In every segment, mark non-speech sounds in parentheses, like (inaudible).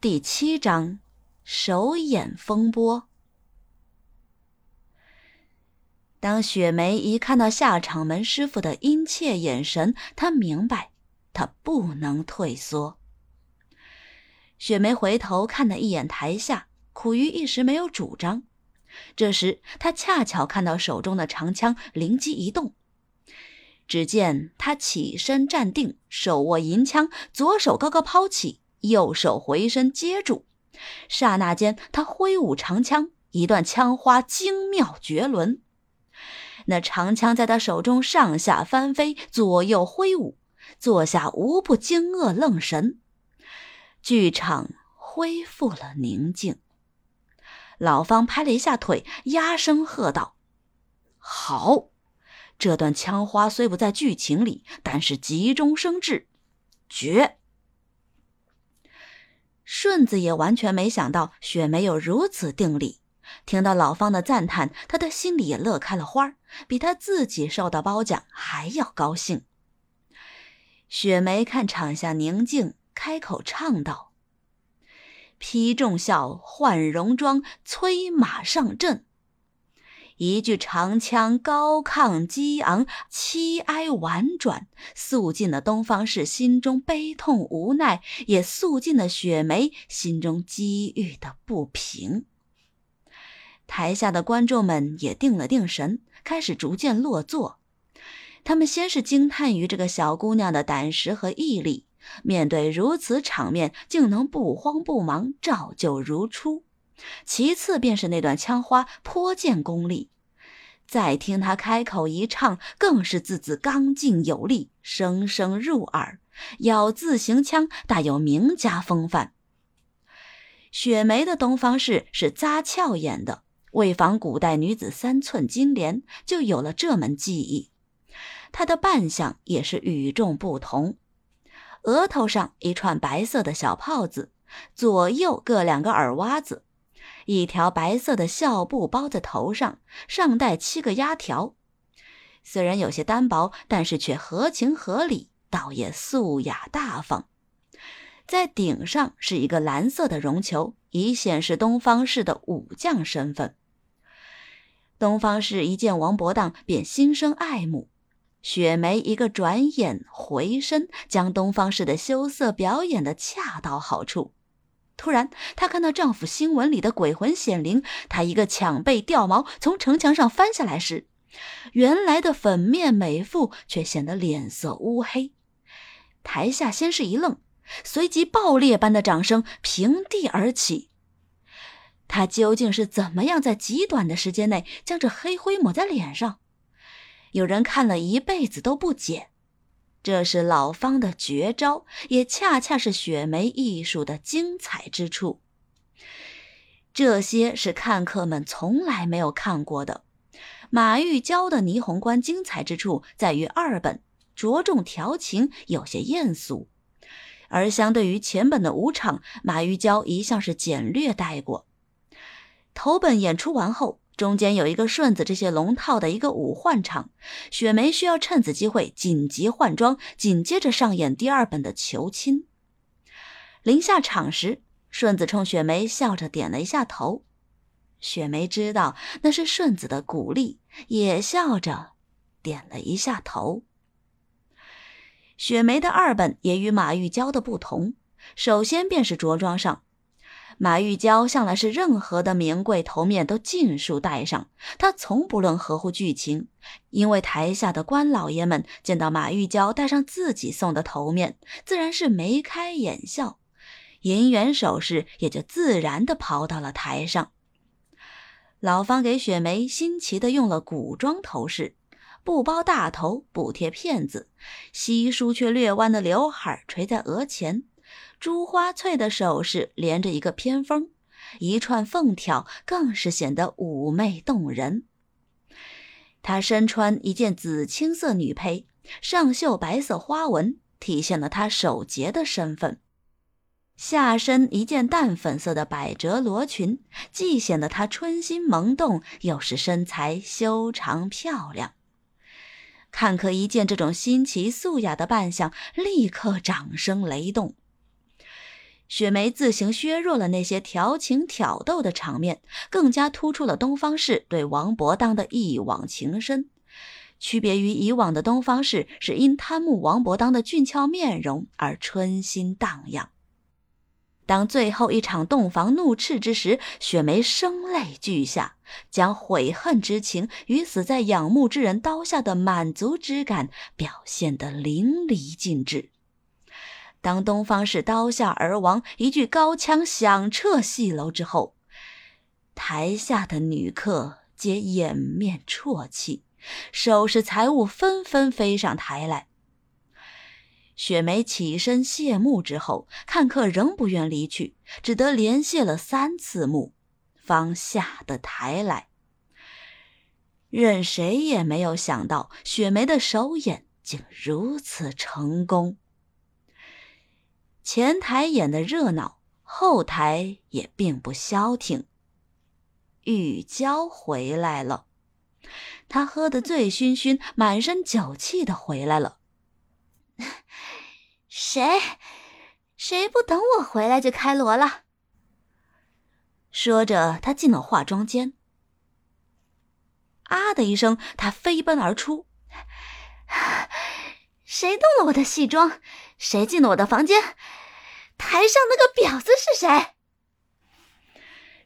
第七章，手眼风波。当雪梅一看到下场门师傅的殷切眼神，她明白，她不能退缩。雪梅回头看了一眼台下，苦于一时没有主张。这时，她恰巧看到手中的长枪灵机一动，只见她起身站定，手握银枪，左手高高抛起。右手回身接住，刹那间，他挥舞长枪，一段枪花精妙绝伦。那长枪在他手中上下翻飞，左右挥舞，坐下无不惊愕愣神。剧场恢复了宁静。老方拍了一下腿，压声喝道：“好！这段枪花虽不在剧情里，但是急中生智，绝！”顺子也完全没想到雪梅有如此定力，听到老方的赞叹，他的心里也乐开了花比他自己受到褒奖还要高兴。雪梅看场下宁静，开口唱道：“披重孝，换戎装，催马上阵。”一句长腔高亢激昂，凄哀婉转，诉尽了东方氏心中悲痛无奈，也诉尽了雪梅心中积郁的不平。台下的观众们也定了定神，开始逐渐落座。他们先是惊叹于这个小姑娘的胆识和毅力，面对如此场面竟能不慌不忙，照旧如初。其次便是那段枪花颇见功力，再听他开口一唱，更是字字刚劲有力，声声入耳，咬字行腔，大有名家风范。雪梅的东方式是扎俏演的，为仿古代女子三寸金莲，就有了这门技艺。她的扮相也是与众不同，额头上一串白色的小泡子，左右各两个耳挖子。一条白色的孝布包在头上，上戴七个压条，虽然有些单薄，但是却合情合理，倒也素雅大方。在顶上是一个蓝色的绒球，以显示东方氏的武将身份。东方氏一见王伯当，便心生爱慕。雪梅一个转眼回身，将东方氏的羞涩表演的恰到好处。突然，她看到丈夫新闻里的鬼魂显灵，她一个抢背掉毛，从城墙上翻下来时，原来的粉面美妇却显得脸色乌黑。台下先是一愣，随即爆裂般的掌声平地而起。她究竟是怎么样在极短的时间内将这黑灰抹在脸上？有人看了一辈子都不解。这是老方的绝招，也恰恰是雪梅艺术的精彩之处。这些是看客们从来没有看过的。马玉娇的霓虹关精彩之处在于二本着重调情，有些艳俗；而相对于前本的武场，马玉娇一向是简略带过。头本演出完后。中间有一个顺子这些龙套的一个武换场，雪梅需要趁此机会紧急换装，紧接着上演第二本的求亲。临下场时，顺子冲雪梅笑着点了一下头，雪梅知道那是顺子的鼓励，也笑着点了一下头。雪梅的二本也与马玉娇的不同，首先便是着装上。马玉娇向来是任何的名贵头面都尽数戴上，她从不论合乎剧情，因为台下的官老爷们见到马玉娇戴上自己送的头面，自然是眉开眼笑，银元首饰也就自然的抛到了台上。老方给雪梅新奇的用了古装头饰，不包大头，不贴片子，稀疏却略弯的刘海垂在额前。珠花翠的首饰连着一个偏锋，一串凤条更是显得妩媚动人。她身穿一件紫青色女胚，上绣白色花纹，体现了她守节的身份。下身一件淡粉色的百褶罗裙，既显得她春心萌动，又是身材修长漂亮。看客一见这种新奇素雅的扮相，立刻掌声雷动。雪梅自行削弱了那些调情挑逗的场面，更加突出了东方氏对王伯当的一往情深。区别于以往的东方氏，是因贪慕王伯当的俊俏面容而春心荡漾。当最后一场洞房怒斥之时，雪梅声泪俱下，将悔恨之情与死在仰慕之人刀下的满足之感表现得淋漓尽致。当东方氏刀下而亡，一句高腔响彻戏楼之后，台下的女客皆掩面啜泣。收拾财物，纷纷飞上台来。雪梅起身谢幕之后，看客仍不愿离去，只得连谢了三次幕，方下得台来。任谁也没有想到，雪梅的首演竟如此成功。前台演的热闹，后台也并不消停。玉娇回来了。她喝得醉醺醺，满身酒气的回来了。(laughs) 谁？谁不等我回来就开锣了？说着，她进了化妆间。啊的一声，她飞奔而出。(laughs) 谁动了我的戏装？谁进了我的房间？台上那个婊子是谁？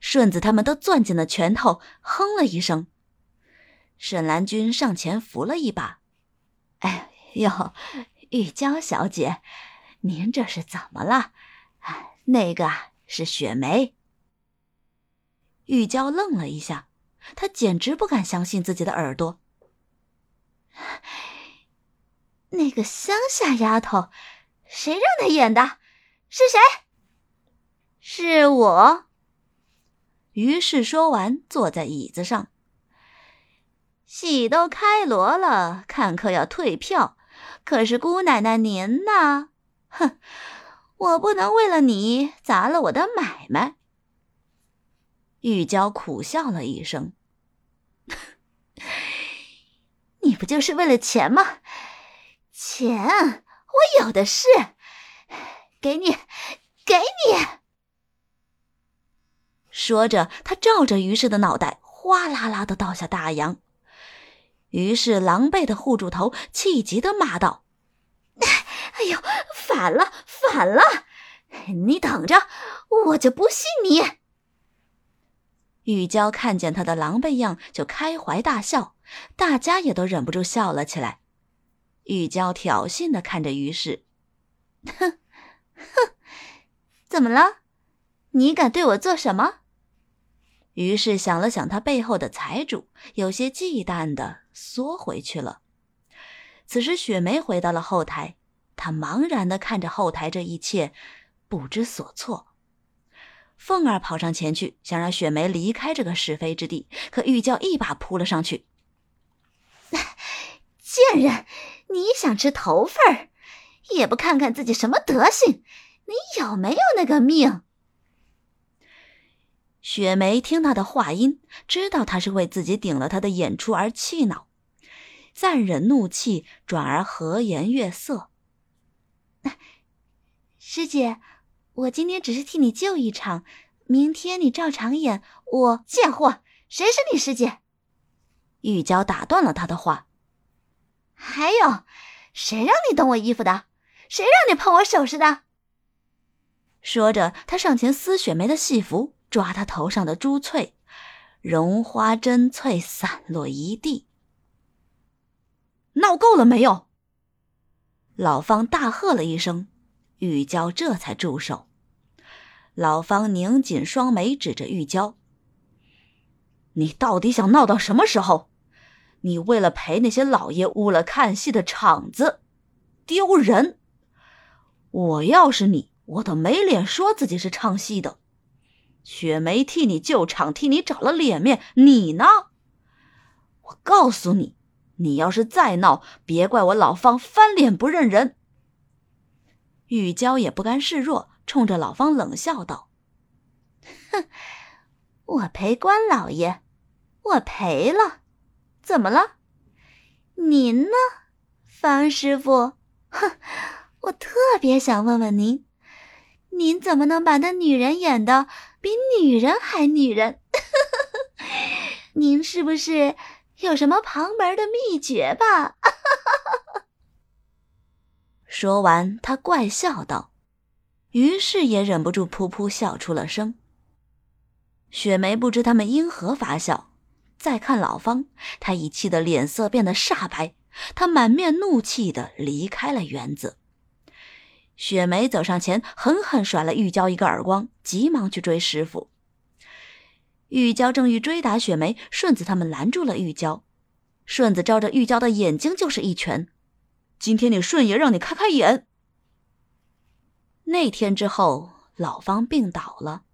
顺子他们都攥紧了拳头，哼了一声。沈兰君上前扶了一把，“哎呦，玉娇小姐，您这是怎么了？那个是雪梅。”玉娇愣了一下，她简直不敢相信自己的耳朵。那个乡下丫头，谁让他演的？是谁？是我。于是说完，坐在椅子上。戏都开锣了，看客要退票。可是姑奶奶您呢？哼，我不能为了你砸了我的买卖。玉娇苦笑了一声：“你不就是为了钱吗？钱我有的是，给你，给你。”说着，他照着于氏的脑袋哗啦啦的倒下大洋。于是，狼狈的护住头，气急的骂道：“哎呦，反了，反了！你等着，我就不信你！”玉娇看见他的狼狈样，就开怀大笑，大家也都忍不住笑了起来。玉娇挑衅的看着于氏：“哼，哼，怎么了？你敢对我做什么？”于是想了想他背后的财主，有些忌惮的缩回去了。此时雪梅回到了后台，她茫然的看着后台这一切，不知所措。凤儿跑上前去，想让雪梅离开这个是非之地，可玉娇一把扑了上去。(laughs) 贱人，你想吃头份儿，也不看看自己什么德行，你有没有那个命？雪梅听他的话音，知道他是为自己顶了他的演出而气恼，暂忍怒气，转而和颜悦色：“ (laughs) 师姐，我今天只是替你救一场，明天你照常演。我贱货，谁是你师姐？”玉娇打断了他的话：“还有，谁让你动我衣服的？谁让你碰我首饰的？”说着，他上前撕雪梅的戏服。抓她头上的珠翠，绒花针翠散落一地。闹够了没有？老方大喝了一声，玉娇这才住手。老方拧紧双眉，指着玉娇：“你到底想闹到什么时候？你为了陪那些老爷误了看戏的场子，丢人！我要是你，我都没脸说自己是唱戏的。”雪梅替你救场，替你找了脸面，你呢？我告诉你，你要是再闹，别怪我老方翻脸不认人。玉娇也不甘示弱，冲着老方冷笑道：“哼，我陪关老爷，我赔了，怎么了？您呢，方师傅？哼，我特别想问问您。”您怎么能把那女人演的比女人还女人？(laughs) 您是不是有什么旁门的秘诀吧？(laughs) 说完，他怪笑道，于是也忍不住噗噗笑出了声。雪梅不知他们因何发笑，再看老方，他已气得脸色变得煞白，他满面怒气的离开了园子。雪梅走上前，狠狠甩了玉娇一个耳光，急忙去追师傅。玉娇正欲追打雪梅，顺子他们拦住了玉娇。顺子照着玉娇的眼睛就是一拳。今天你顺爷让你开开眼。那天之后，老方病倒了，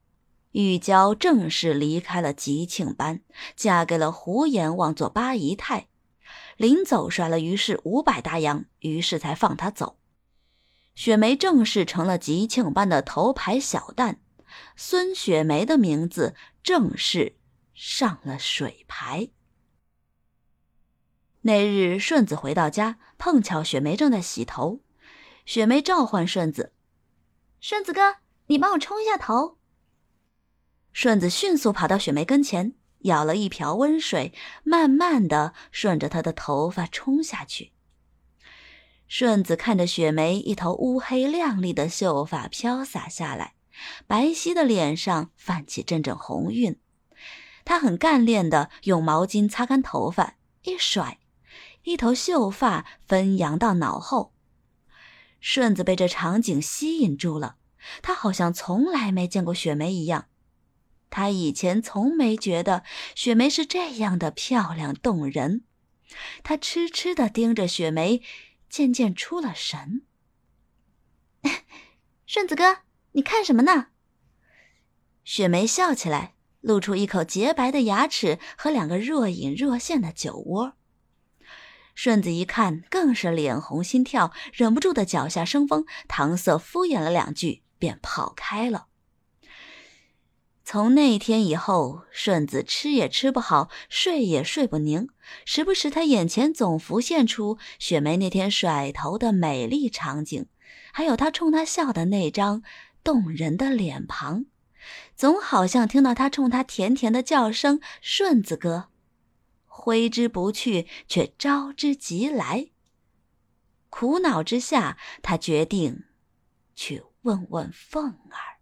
玉娇正式离开了吉庆班，嫁给了胡延旺做八姨太。临走甩了于氏五百大洋，于是才放她走。雪梅正式成了吉庆班的头牌小旦，孙雪梅的名字正式上了水牌。那日，顺子回到家，碰巧雪梅正在洗头。雪梅召唤顺子：“顺子哥，你帮我冲一下头。”顺子迅速跑到雪梅跟前，舀了一瓢温水，慢慢的顺着她的头发冲下去。顺子看着雪梅一头乌黑亮丽的秀发飘洒下来，白皙的脸上泛起阵阵红晕。他很干练的用毛巾擦干头发，一甩，一头秀发分扬到脑后。顺子被这场景吸引住了，他好像从来没见过雪梅一样。他以前从没觉得雪梅是这样的漂亮动人。他痴痴的盯着雪梅。渐渐出了神，顺子哥，你看什么呢？雪梅笑起来，露出一口洁白的牙齿和两个若隐若现的酒窝。顺子一看，更是脸红心跳，忍不住的脚下生风，搪塞敷衍了两句，便跑开了。从那天以后，顺子吃也吃不好，睡也睡不宁。时不时，他眼前总浮现出雪梅那天甩头的美丽场景，还有他冲他笑的那张动人的脸庞，总好像听到他冲他甜甜的叫声“顺子哥”，挥之不去，却招之即来。苦恼之下，他决定去问问凤儿。